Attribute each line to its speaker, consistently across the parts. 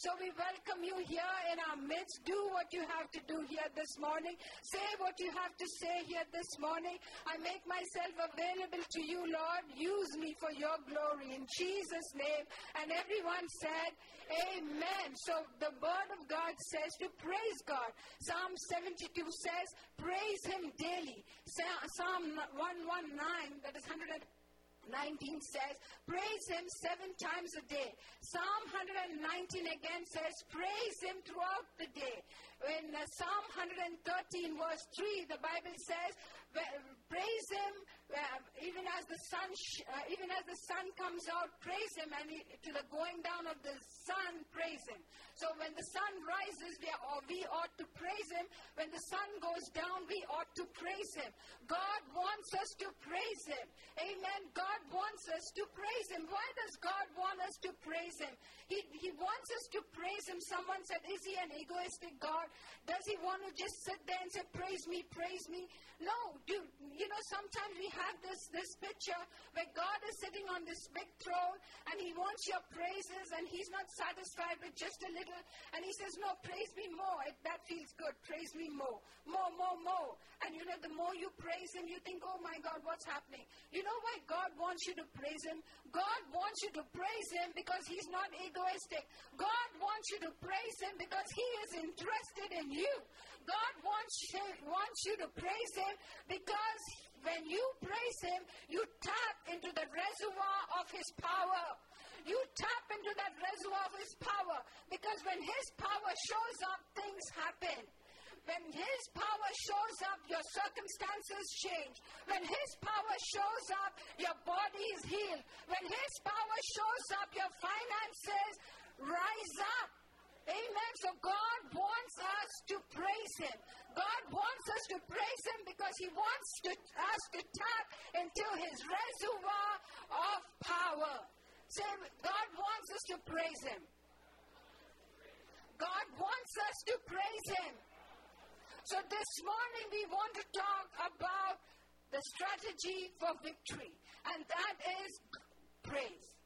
Speaker 1: So we welcome you here in our midst. Do what you have to do here this morning. Say what you have to say here this morning. I make myself available to you, Lord. Use me for your glory in Jesus' name. And everyone said, Amen. So the word of God says to praise God. Psalm 72 says, praise him daily. Psalm 119, that is 100. 19 says, Praise him seven times a day. Psalm 119 again says, Praise him throughout the day. In uh, Psalm 113, verse 3, the Bible says, Praise him even as the sun, sh- uh, even as the sun comes out, praise him, and he, to the going down of the sun, praise him. So when the sun rises, we, are, we ought to praise him. When the sun goes down, we ought to praise him. God wants us to praise him. Amen. God wants us to praise him. Why does God want us to praise him? He, he wants us to praise him. Someone said, Is he an egoistic God? Does he want to just sit there and say, Praise me, praise me? No, dude, you know, sometimes we have this, this picture where God is sitting on this big throne and He wants your praises and He's not satisfied with just a little. And He says, No, praise me more. It, that feels good. Praise me more. More, more, more. And you know, the more you praise Him, you think, Oh my God, what's happening? You know why God wants you to praise Him? God wants you to praise Him because He's not egoistic. God wants you to praise Him because He is interested in you. God wants you, wants you to praise Him because when you praise Him, you tap into the reservoir of His power. You tap into that reservoir of His power because when His power shows up, things happen. When His power shows up, your circumstances change. When His power shows up, your body is healed. When His power shows up, your finances rise up. Amen. So God wants us to praise Him. God wants us to praise Him because He wants to, us to tap into His reservoir of power. Say, God wants us to praise Him. God wants us to praise Him. So this morning we want to talk about the strategy for victory, and that is praise.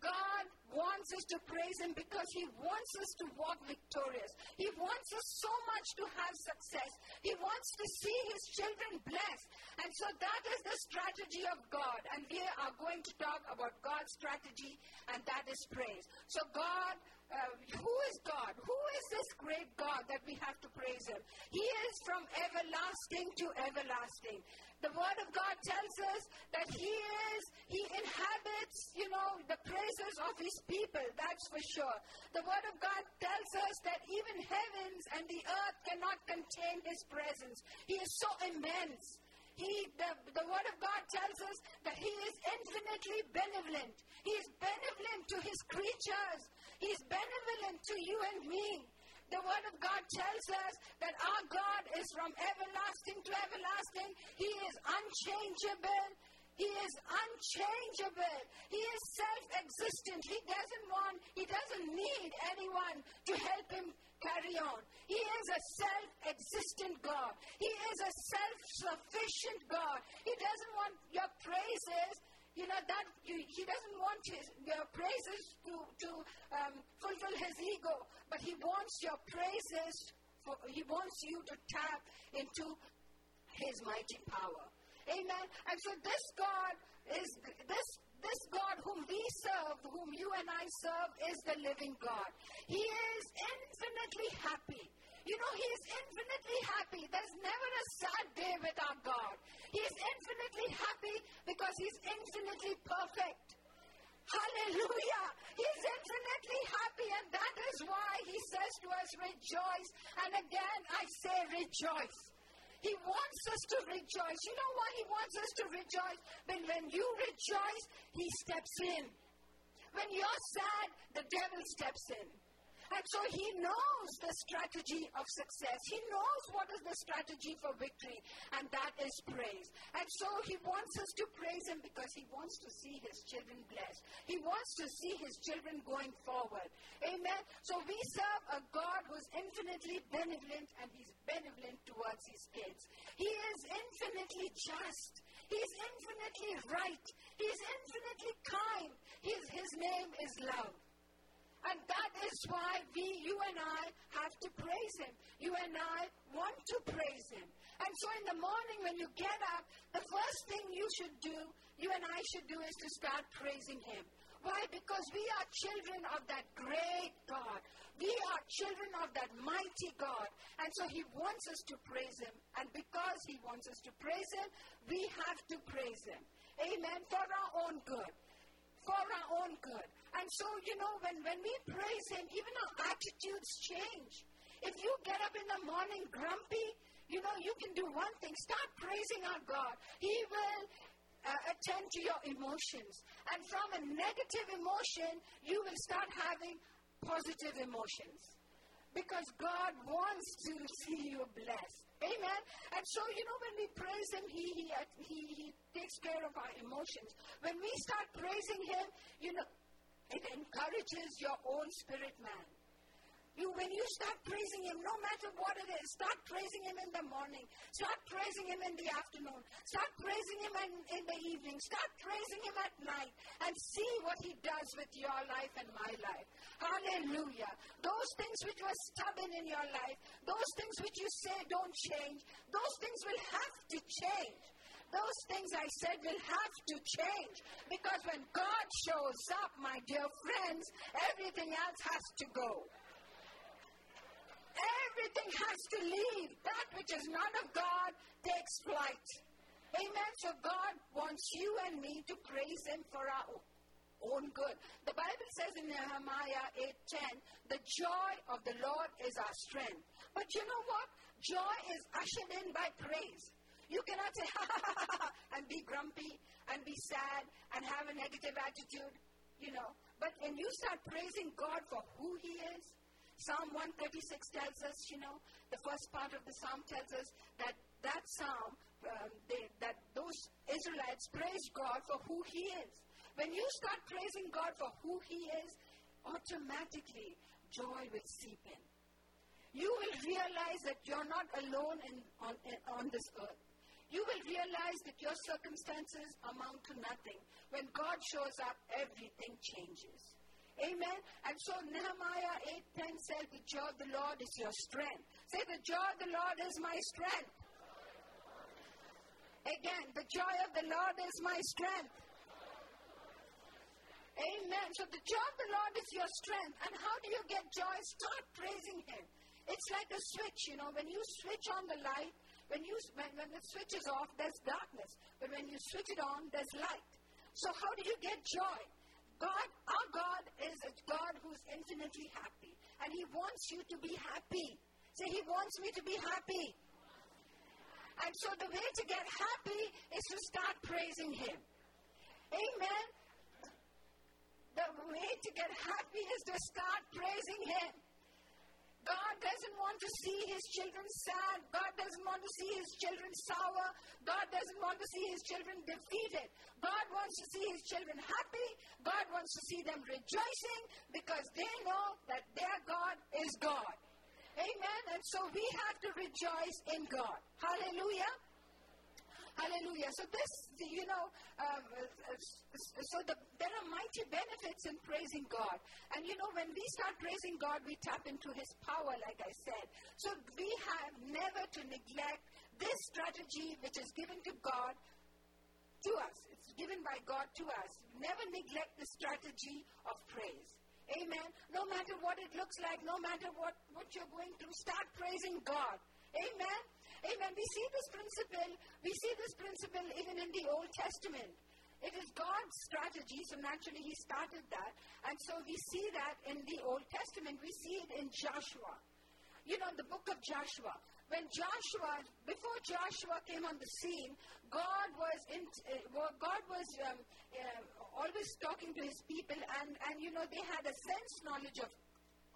Speaker 1: God wants us to praise Him because He wants us to walk victorious. He wants us so much to have success. He wants to see His children blessed. And so that is the strategy of God. And we are going to talk about God's strategy, and that is praise. So, God uh, who is God? Who is this great God that we have to praise Him? He is from everlasting to everlasting. The Word of God tells us that He is, He inhabits, you know, the praises of His people, that's for sure. The Word of God tells us that even heavens and the earth cannot contain His presence. He is so immense. He, the, the Word of God tells us that He is infinitely benevolent. He is benevolent to His creatures. He is benevolent to you and me. The Word of God tells us that our God is from everlasting to everlasting. He is unchangeable. He is unchangeable. He is self-existent. He doesn't want, he doesn't need anyone to help him carry on. He is a self-existent God. He is a self-sufficient God. He doesn't want your praises you know, that you, he doesn't want his, your praises to, to um, fulfill his ego, but he wants your praises, for, he wants you to tap into his mighty power. Amen. And so this God is, this, this God whom we serve, whom you and I serve, is the living God. He is infinitely happy. You know, He is infinitely happy. There's never a sad day with our God. He is infinitely happy because He's infinitely perfect. Hallelujah. He's infinitely happy, and that is why He says to us, Rejoice. And again, I say, Rejoice. He wants us to rejoice. You know why He wants us to rejoice? When, when you rejoice, He steps in. When you're sad, the devil steps in. And so he knows the strategy of success. He knows what is the strategy for victory, and that is praise. And so he wants us to praise him because he wants to see his children blessed. He wants to see his children going forward. Amen. So we serve a God who's infinitely benevolent, and he's benevolent towards his kids. He is infinitely just. He's infinitely right. He's infinitely kind. His, his name is love. And that is why we, you and I, have to praise Him. You and I want to praise Him. And so in the morning when you get up, the first thing you should do, you and I should do, is to start praising Him. Why? Because we are children of that great God. We are children of that mighty God. And so He wants us to praise Him. And because He wants us to praise Him, we have to praise Him. Amen. For our own good. For our own good. And so, you know, when, when we praise Him, even our attitudes change. If you get up in the morning grumpy, you know, you can do one thing start praising our God. He will uh, attend to your emotions. And from a negative emotion, you will start having positive emotions. Because God wants to see you blessed. Amen. And so, you know, when we praise Him, He, he, he, he takes care of our emotions. When we start praising Him, you know, it encourages your own spirit man. You, when you start praising Him, no matter what it is, start praising Him in the morning, start praising Him in the afternoon, start praising Him in, in the evening, start praising Him at night, and see what He does with your life and my life. Hallelujah. Those things which were stubborn in your life, those things which you say don't change, those things will have to change. Those things I said will have to change because when God shows up, my dear friends, everything else has to go. Everything has to leave. That which is not of God takes flight. Amen. So God wants you and me to praise Him for our own good. The Bible says in Nehemiah 8:10, "The joy of the Lord is our strength." But you know what? Joy is ushered in by praise. You cannot say ha ha ha ha and be grumpy and be sad and have a negative attitude, you know. But when you start praising God for who He is, Psalm 136 tells us, you know, the first part of the psalm tells us that that psalm, um, they, that those Israelites praised God for who He is. When you start praising God for who He is, automatically joy will seep in. You will realize that you're not alone in, on, on this earth. You will realize that your circumstances amount to nothing. When God shows up, everything changes. Amen. And so Nehemiah 8:10 said, "The joy of the Lord is your strength." Say, "The joy of the Lord is my strength." Again, the joy of the Lord is my strength. Amen. So the joy of the Lord is your strength. And how do you get joy? Start praising Him. It's like a switch, you know. When you switch on the light, when you when, when the switch is off, there's darkness. But when you switch it on, there's light. So how do you get joy? God, our God is a God who's infinitely happy. And He wants you to be happy. Say, He wants me to be happy. And so the way to get happy is to start praising Him. Amen. The way to get happy is to start praising Him. God doesn't want to see his children sad. God doesn't want to see his children sour. God doesn't want to see his children defeated. God wants to see his children happy. God wants to see them rejoicing because they know that their God is God. Amen. And so we have to rejoice in God. Hallelujah. Hallelujah. So this, you know, um, so the, there are mighty benefits in praising God. And you know, when we start praising God, we tap into His power, like I said. So we have never to neglect this strategy which is given to God to us. It's given by God to us. Never neglect the strategy of praise. Amen. No matter what it looks like, no matter what, what you're going through, start praising God. Amen. Amen. We see this principle, we see this principle even in the Old Testament. It is God's strategy, so naturally He started that. And so we see that in the Old Testament. We see it in Joshua. You know, the book of Joshua. When Joshua, before Joshua came on the scene, God was in, uh, God was um, uh, always talking to His people, and, and you know they had a sense knowledge of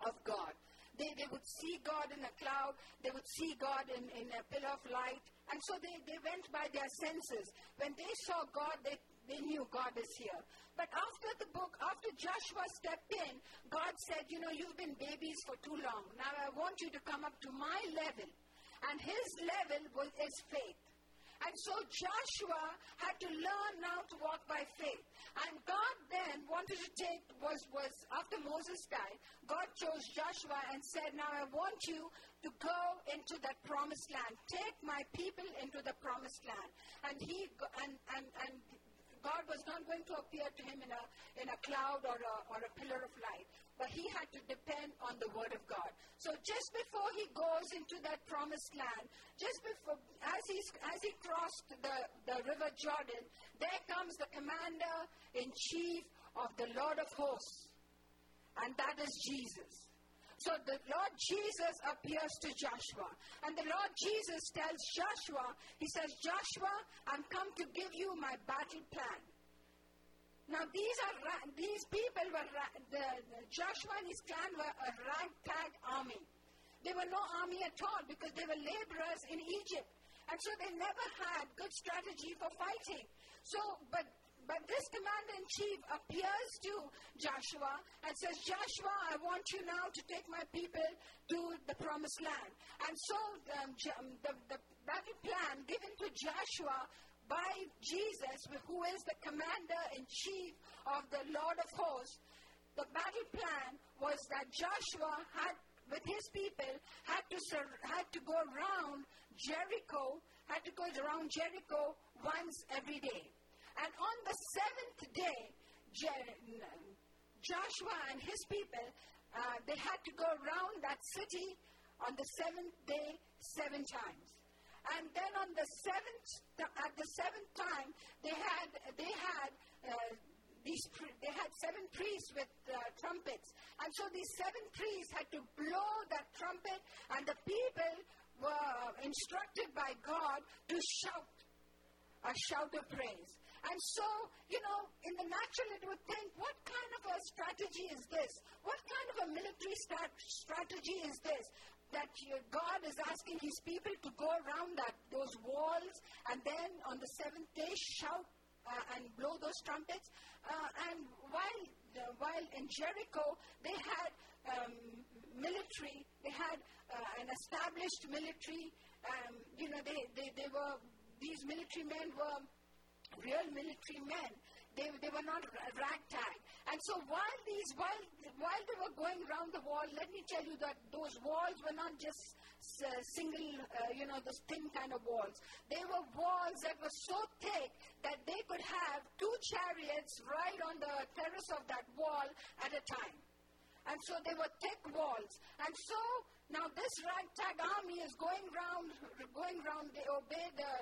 Speaker 1: of God. They, they would see God in a cloud, they would see God in, in a pillar of light. And so they, they went by their senses. When they saw God, they, they knew God is here. But after the book, after Joshua stepped in, God said, You know, you've been babies for too long. Now I want you to come up to my level. And his level was, is faith. And so Joshua had to learn now to walk by faith. And God then wanted to take, was, was after Moses died, God chose Joshua and said, Now I want you to go into that promised land. Take my people into the promised land. And he, and, and, and God was not going to appear to him in a, in a cloud or a, or a pillar of light, but he had to depend on the word of God. So just before he goes into that promised land, just before, as, he's, as he crossed the, the river Jordan, there comes the commander in chief of the Lord of hosts, and that is Jesus. So the Lord Jesus appears to Joshua. And the Lord Jesus tells Joshua, He says, Joshua, I'm come to give you my battle plan. Now these are these people were the, the Joshua and his clan were a ragtag army. They were no army at all because they were laborers in Egypt, and so they never had good strategy for fighting. So, but but this commander in chief appears to Joshua and says, Joshua, I want you now to take my people to the promised land. And so um, um, the, the battle plan given to Joshua by Jesus, who is the commander in chief of the Lord of hosts, the battle plan was that Joshua had, with his people, had to, sur- had to go around Jericho, had to go around Jericho once every day. And on the seventh day, Joshua and his people, uh, they had to go around that city on the seventh day seven times. And then on the seventh, at the seventh time, they had they had uh, these they had seven priests with uh, trumpets, and so these seven priests had to blow that trumpet, and the people were instructed by God to shout a shout of praise. And so, you know, in the natural, it would think, what kind of a strategy is this? What kind of a military strategy is this? That God is asking his people to go around that, those walls and then on the seventh day shout uh, and blow those trumpets. Uh, and while, uh, while in Jericho, they had um, military, they had uh, an established military. Um, you know, they, they, they were, these military men were real military men. They, they were not ragtag. And so while these while while they were going around the wall, let me tell you that those walls were not just uh, single, uh, you know, those thin kind of walls. They were walls that were so thick that they could have two chariots right on the terrace of that wall at a time. And so they were thick walls. And so now this ragtag army is going round, going round. They obey the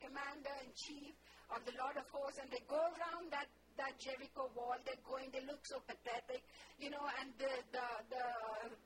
Speaker 1: commander in chief of the Lord of hosts, and they go around that, that Jericho wall. They're going, they look so pathetic, you know, and the, the, the,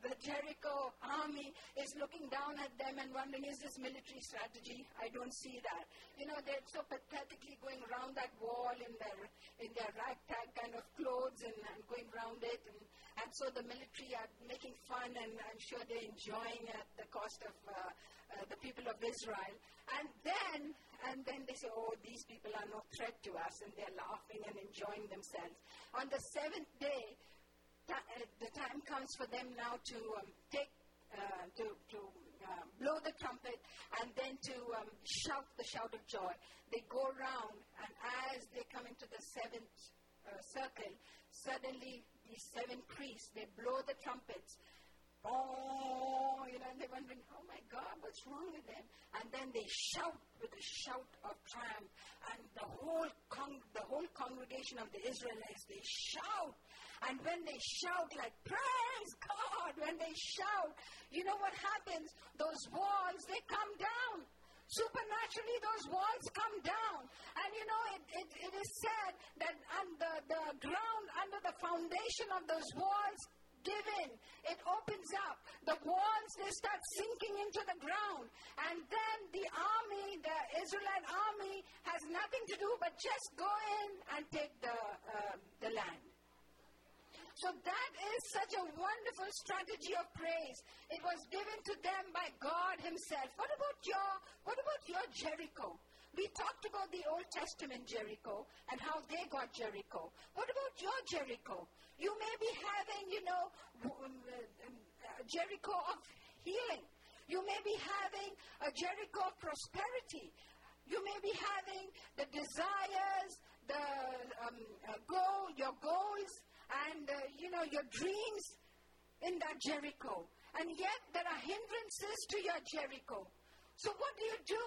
Speaker 1: the Jericho army is looking down at them and wondering, is this military strategy? I don't see that. You know, they're so pathetically going around that wall in their, in their ragtag kind of clothes and, and going around it. And, and so the military are making fun, and I'm sure they're enjoying at the cost of uh, uh, the people of Israel. And then, and then they say, oh, these people are no threat to us, and they're laughing and enjoying themselves. On the seventh day, uh, the time comes for them now to um, take, uh, to, to uh, blow the trumpet, and then to um, shout the shout of joy. They go around, and as they come into the seventh uh, circle, suddenly these seven priests, they blow the trumpets, oh, you know, and they're wondering, oh my God, what's wrong with them? And then they shout with a shout of triumph, and the whole con- the whole congregation of the Israelites they shout, and when they shout like praise God, when they shout, you know what happens? Those walls they come down. Supernaturally, those walls come down. And you know, it, it, it is said that under the ground, under the foundation of those walls, given. It opens up. The walls, they start sinking into the ground. And then the army, the Israelite army, has nothing to do but just go in and take the, uh, the land. So that is such a wonderful strategy of praise. It was given to them by God Himself. What about your what about your Jericho? We talked about the Old Testament Jericho and how they got Jericho. What about your Jericho? You may be having, you know, uh, Jericho of healing. You may be having a Jericho of prosperity. You may be having the desires, the um, uh, goal, your goals, and uh, you know your dreams in that Jericho. And yet there are hindrances to your Jericho. So what do you do?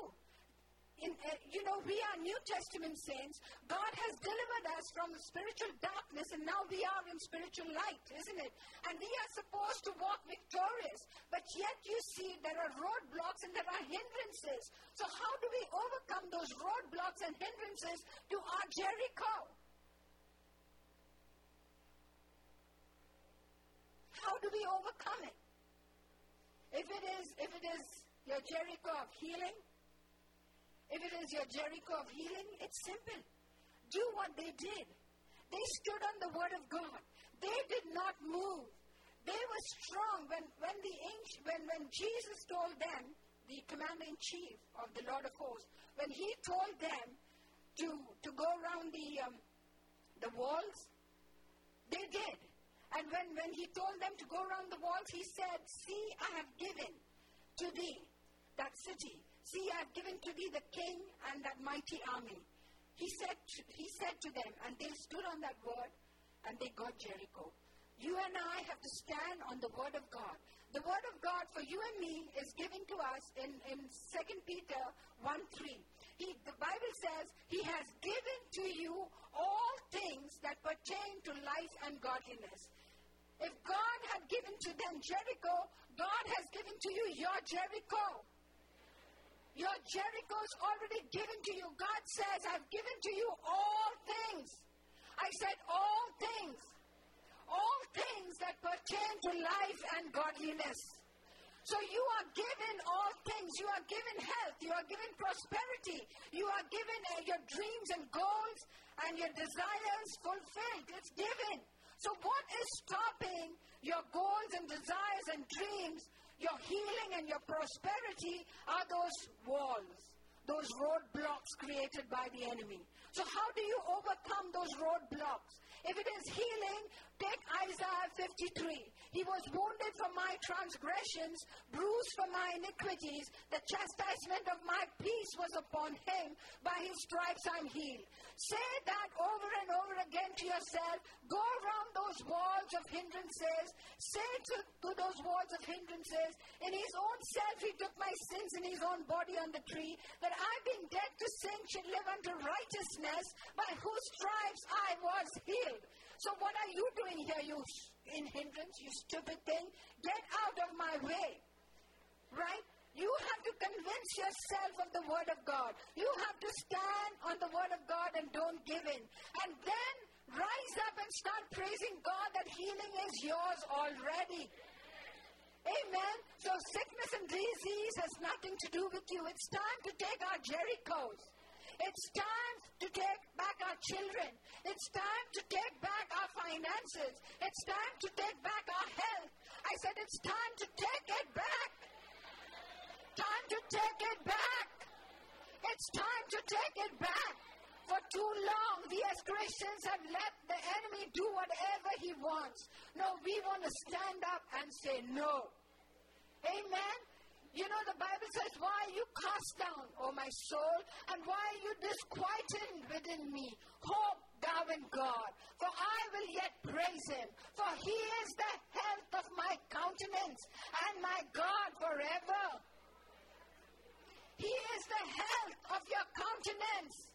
Speaker 1: in, uh, you know, we are New Testament saints. God has delivered us from the spiritual darkness, and now we are in spiritual light, isn't it? And we are supposed to walk victorious. But yet, you see, there are roadblocks and there are hindrances. So, how do we overcome those roadblocks and hindrances to our Jericho? How do we overcome it? If it is, if it is your Jericho of healing, if it is your Jericho of healing, it's simple. Do what they did. They stood on the word of God. They did not move. They were strong when, when, the when, when Jesus told them, the commander in chief of the Lord of hosts, when he told them to, to go around the, um, the walls, they did. And when, when he told them to go around the walls, he said, See, I have given to thee that city See, I have given to thee the king and that mighty army. He said, to, he said to them, and they stood on that word, and they got Jericho. You and I have to stand on the word of God. The word of God for you and me is given to us in, in 2 Peter 1 3. He, the Bible says, He has given to you all things that pertain to life and godliness. If God had given to them Jericho, God has given to you your Jericho. Your Jericho is already given to you. God says, I've given to you all things. I said, all things. All things that pertain to life and godliness. So you are given all things. You are given health. You are given prosperity. You are given uh, your dreams and goals and your desires fulfilled. It's given. So what is stopping your goals and desires and dreams your healing and your prosperity are those walls, those roadblocks created by the enemy. So, how do you overcome those roadblocks? If it is healing, take Isaiah 53. He was wounded for my transgressions, bruised for my iniquities. The chastisement of my peace was upon him. By his stripes I'm healed. Say that over and over again to yourself. Go around those walls of hindrances. Say to, to those walls of hindrances, in his own self he took my sins in his own body on the tree, that I being dead to sin should live unto righteousness, by whose stripes I was healed. So what are you doing here, you in hindrance, you stupid thing? Get out of my way. Right? You have to convince yourself of the Word of God. You have to stand on the Word of God and don't give in. And then rise up and start praising God that healing is yours already. Amen. So sickness and disease has nothing to do with you. It's time to take our Jerichos. It's time to take back our children. It's time to take back our finances. It's time to take back our health. I said it's time to take it back. Time to take it back. It's time to take it back. For too long, we as Christians have let the enemy do whatever he wants. No, we want to stand up and say no. Amen. You know, the Bible says, Why are you cast down, O my soul? And why are you disquieted within me? Hope thou in God, for I will yet praise him. For he is the health of my countenance and my God forever. He is the health of your countenance.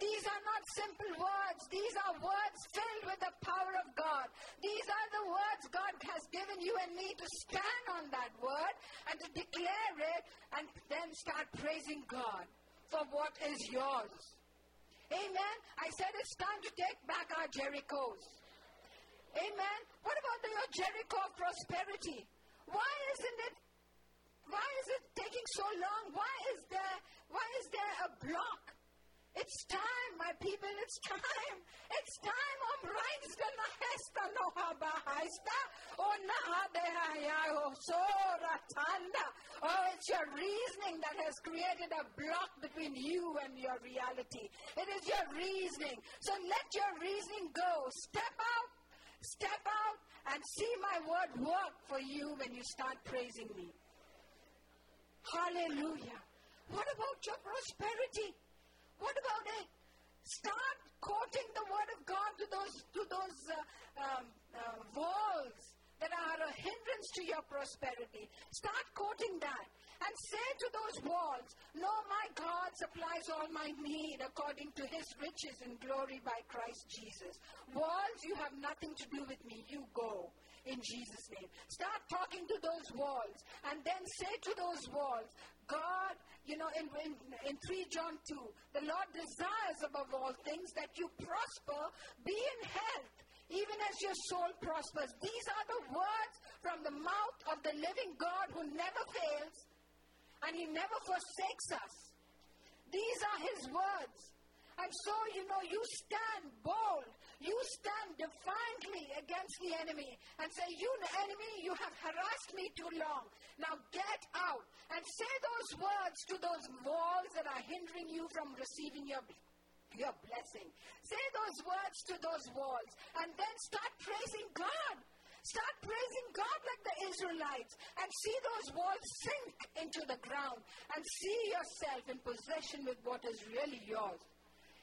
Speaker 1: These are not simple words. These are words filled with the power of God. These are the words God has given you and me to stand on that word and to declare it and then start praising God for what is yours. Amen. I said it's time to take back our Jerichos. Amen. What about the, your Jericho of prosperity? Why isn't it? Why is it taking so long? Why is there? Why is there a block? It's time, my people, it's time. It's time. Oh, Om reinste na hesta no haba haista. Oh na o sora. Oh, it's your reasoning that has created a block between you and your reality. It is your reasoning. So let your reasoning go. Step out, step out, and see my word work for you when you start praising me. Hallelujah. What about your prosperity? What about it? Start quoting the word of God to those to those uh, um, uh, walls that are a hindrance to your prosperity. Start quoting that and say to those walls, No, my God supplies all my need according to his riches and glory by Christ Jesus. Walls, you have nothing to do with me. You go in Jesus' name. Start talking to those walls and then say to those walls, God, you know, in, in, in 3 John 2, the Lord desires above all things that you prosper, be in health, even as your soul prospers. These are the words from the mouth of the living God who never fails and He never forsakes us. These are His words. And so, you know, you stand bold. You stand defiantly against the enemy and say, You, enemy, you have harassed me too long. Now get out and say those words to those walls that are hindering you from receiving your your blessing. Say those words to those walls and then start praising God. Start praising God like the Israelites and see those walls sink into the ground and see yourself in possession with what is really yours.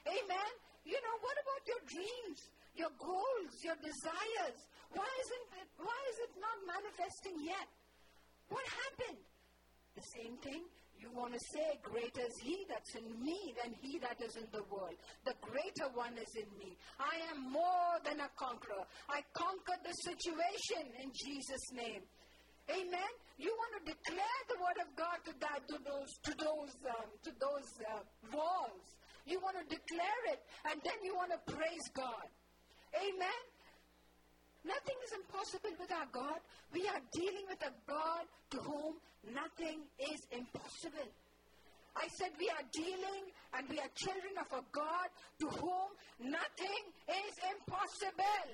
Speaker 1: Amen. You know, what about your dreams, your goals, your desires? Why isn't it, why is it not manifesting yet? What happened? The same thing you want to say, Greater is He that's in me than He that is in the world. The greater one is in me. I am more than a conqueror. I conquered the situation in Jesus' name. Amen. You want to declare the word of God to that to those to those um, to those uh, walls. You want to declare it, and then you want to praise God. Amen. Nothing is impossible with our God. We are dealing with a God to whom nothing is impossible. I said we are dealing and we are children of a God to whom nothing is impossible.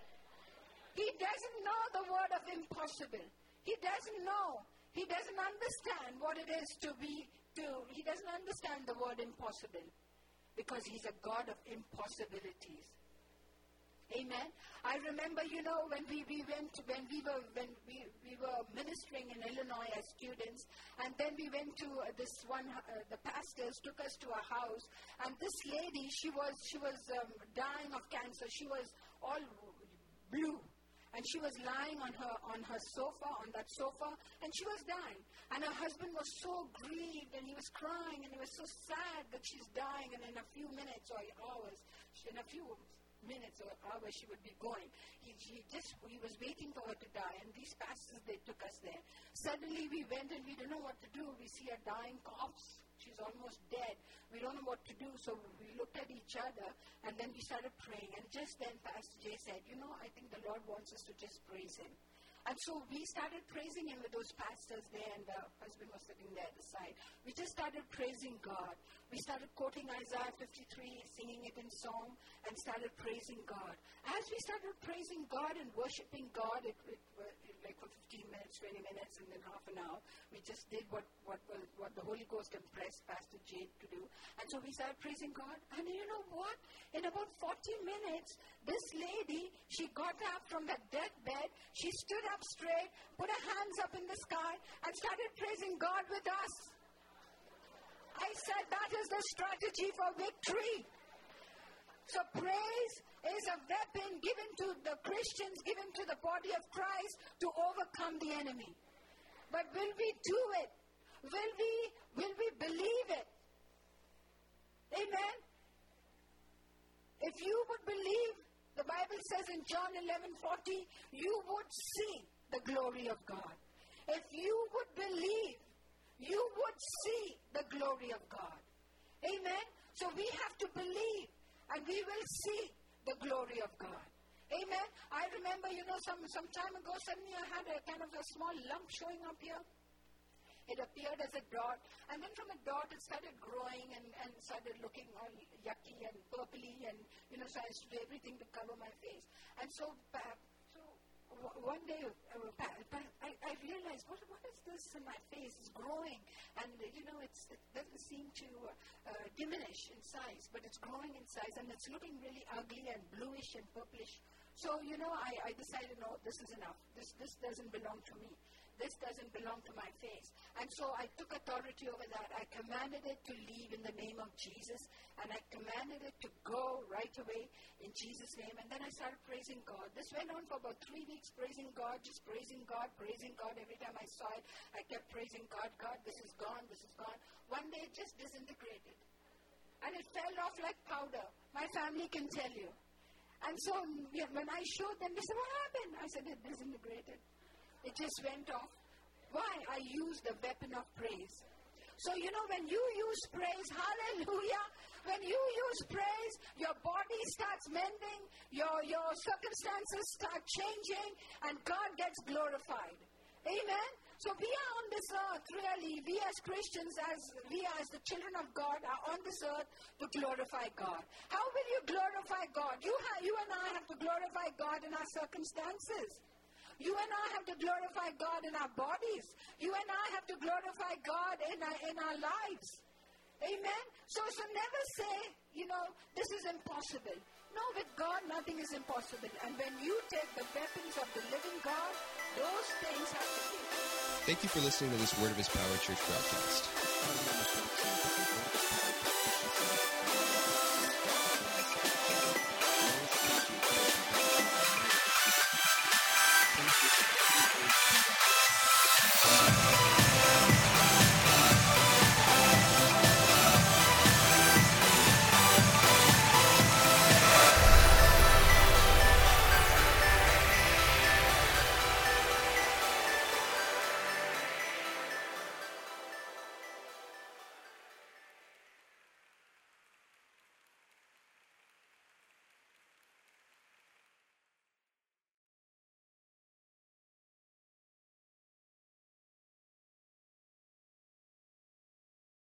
Speaker 1: He doesn't know the word of impossible. He doesn't know. He doesn't understand what it is to be to he doesn't understand the word impossible because he's a God of impossibilities. Amen. I remember, you know, when we, we went, when we were, when we, we were ministering in Illinois as students, and then we went to uh, this one, uh, the pastors took us to a house, and this lady, she was, she was um, dying of cancer. She was all blue. And she was lying on her on her sofa, on that sofa, and she was dying. And her husband was so grieved, and he was crying, and he was so sad that she's dying. And in a few minutes or hours, in a few minutes or hours she would be going. He, he just he was waiting for her to die, and these pastors they took us there. Suddenly we went and we didn't know what to do. We see a dying corpse. She's almost dead. We don't know what to do, so we looked at each other and then we started praying. And just then Pastor Jay said, "You know, I think the Lord wants us to just praise Him." And so we started praising him with those pastors there, and the husband was sitting there at the side. We just started praising God. We started quoting Isaiah 53, singing it in song, and started praising God. As we started praising God and worshiping God, it, it, it like for 15 minutes, 20 minutes, and then half an hour, we just did what, what, what the Holy Ghost impressed Pastor Jade to do. And so we started praising God. And you know what? In about 40 minutes, this lady, she got up from that deathbed, she stood up straight, put her hands up in the sky, and started praising God with us. I said that is the strategy for victory. So praise is a weapon given to the Christians, given to the body of Christ to overcome the enemy. But will we do it? Will we will we believe it? Amen. If you would believe, the Bible says in John 11:40, you would see the glory of God. If you would believe, you would see the glory of God. Amen. So we have to believe and we will see the glory of God. Amen. I remember, you know, some, some time ago, suddenly I had a kind of a small lump showing up here. It appeared as a dot, and then from a dot it started growing and, and started looking all yucky and purpley, and you know, so I used to do everything to cover my face. And so, so one day uh, I, realized, what, what is this in my face? It's growing, and you know, it doesn't seem to uh, diminish in size, but it's growing in size, and it's looking really ugly and bluish and purplish. So, you know, I, I decided, no, this is enough. This, this doesn't belong to me. This doesn't belong to my face. And so I took authority over that. I commanded it to leave in the name of Jesus, and I commanded it to go right away in Jesus' name. And then I started praising God. This went on for about three weeks, praising God, just praising God, praising God. Every time I saw it, I kept praising God. God, this is gone, this is gone. One day it just disintegrated. And it fell off like powder. My family can tell you. And so mm, when I showed them, they said, What happened? I said, It disintegrated. It just went off. Why? I use the weapon of praise. So, you know, when you use praise, hallelujah, when you use praise, your body starts mending, your, your circumstances start changing, and God gets glorified. Amen? So we are on this earth, really, we as Christians, as we are as the children of God, are on this earth to glorify God. How will you glorify God? You, ha- you and I have to glorify God in our circumstances. You and I have to glorify God in our bodies. You and I have to glorify God in our, in our lives. Amen? So, so never say, you know, this is impossible. No, with God, nothing is impossible. And when you take the weapons of the living God, those things have to be.
Speaker 2: Thank you for listening to this Word of His Power Church broadcast.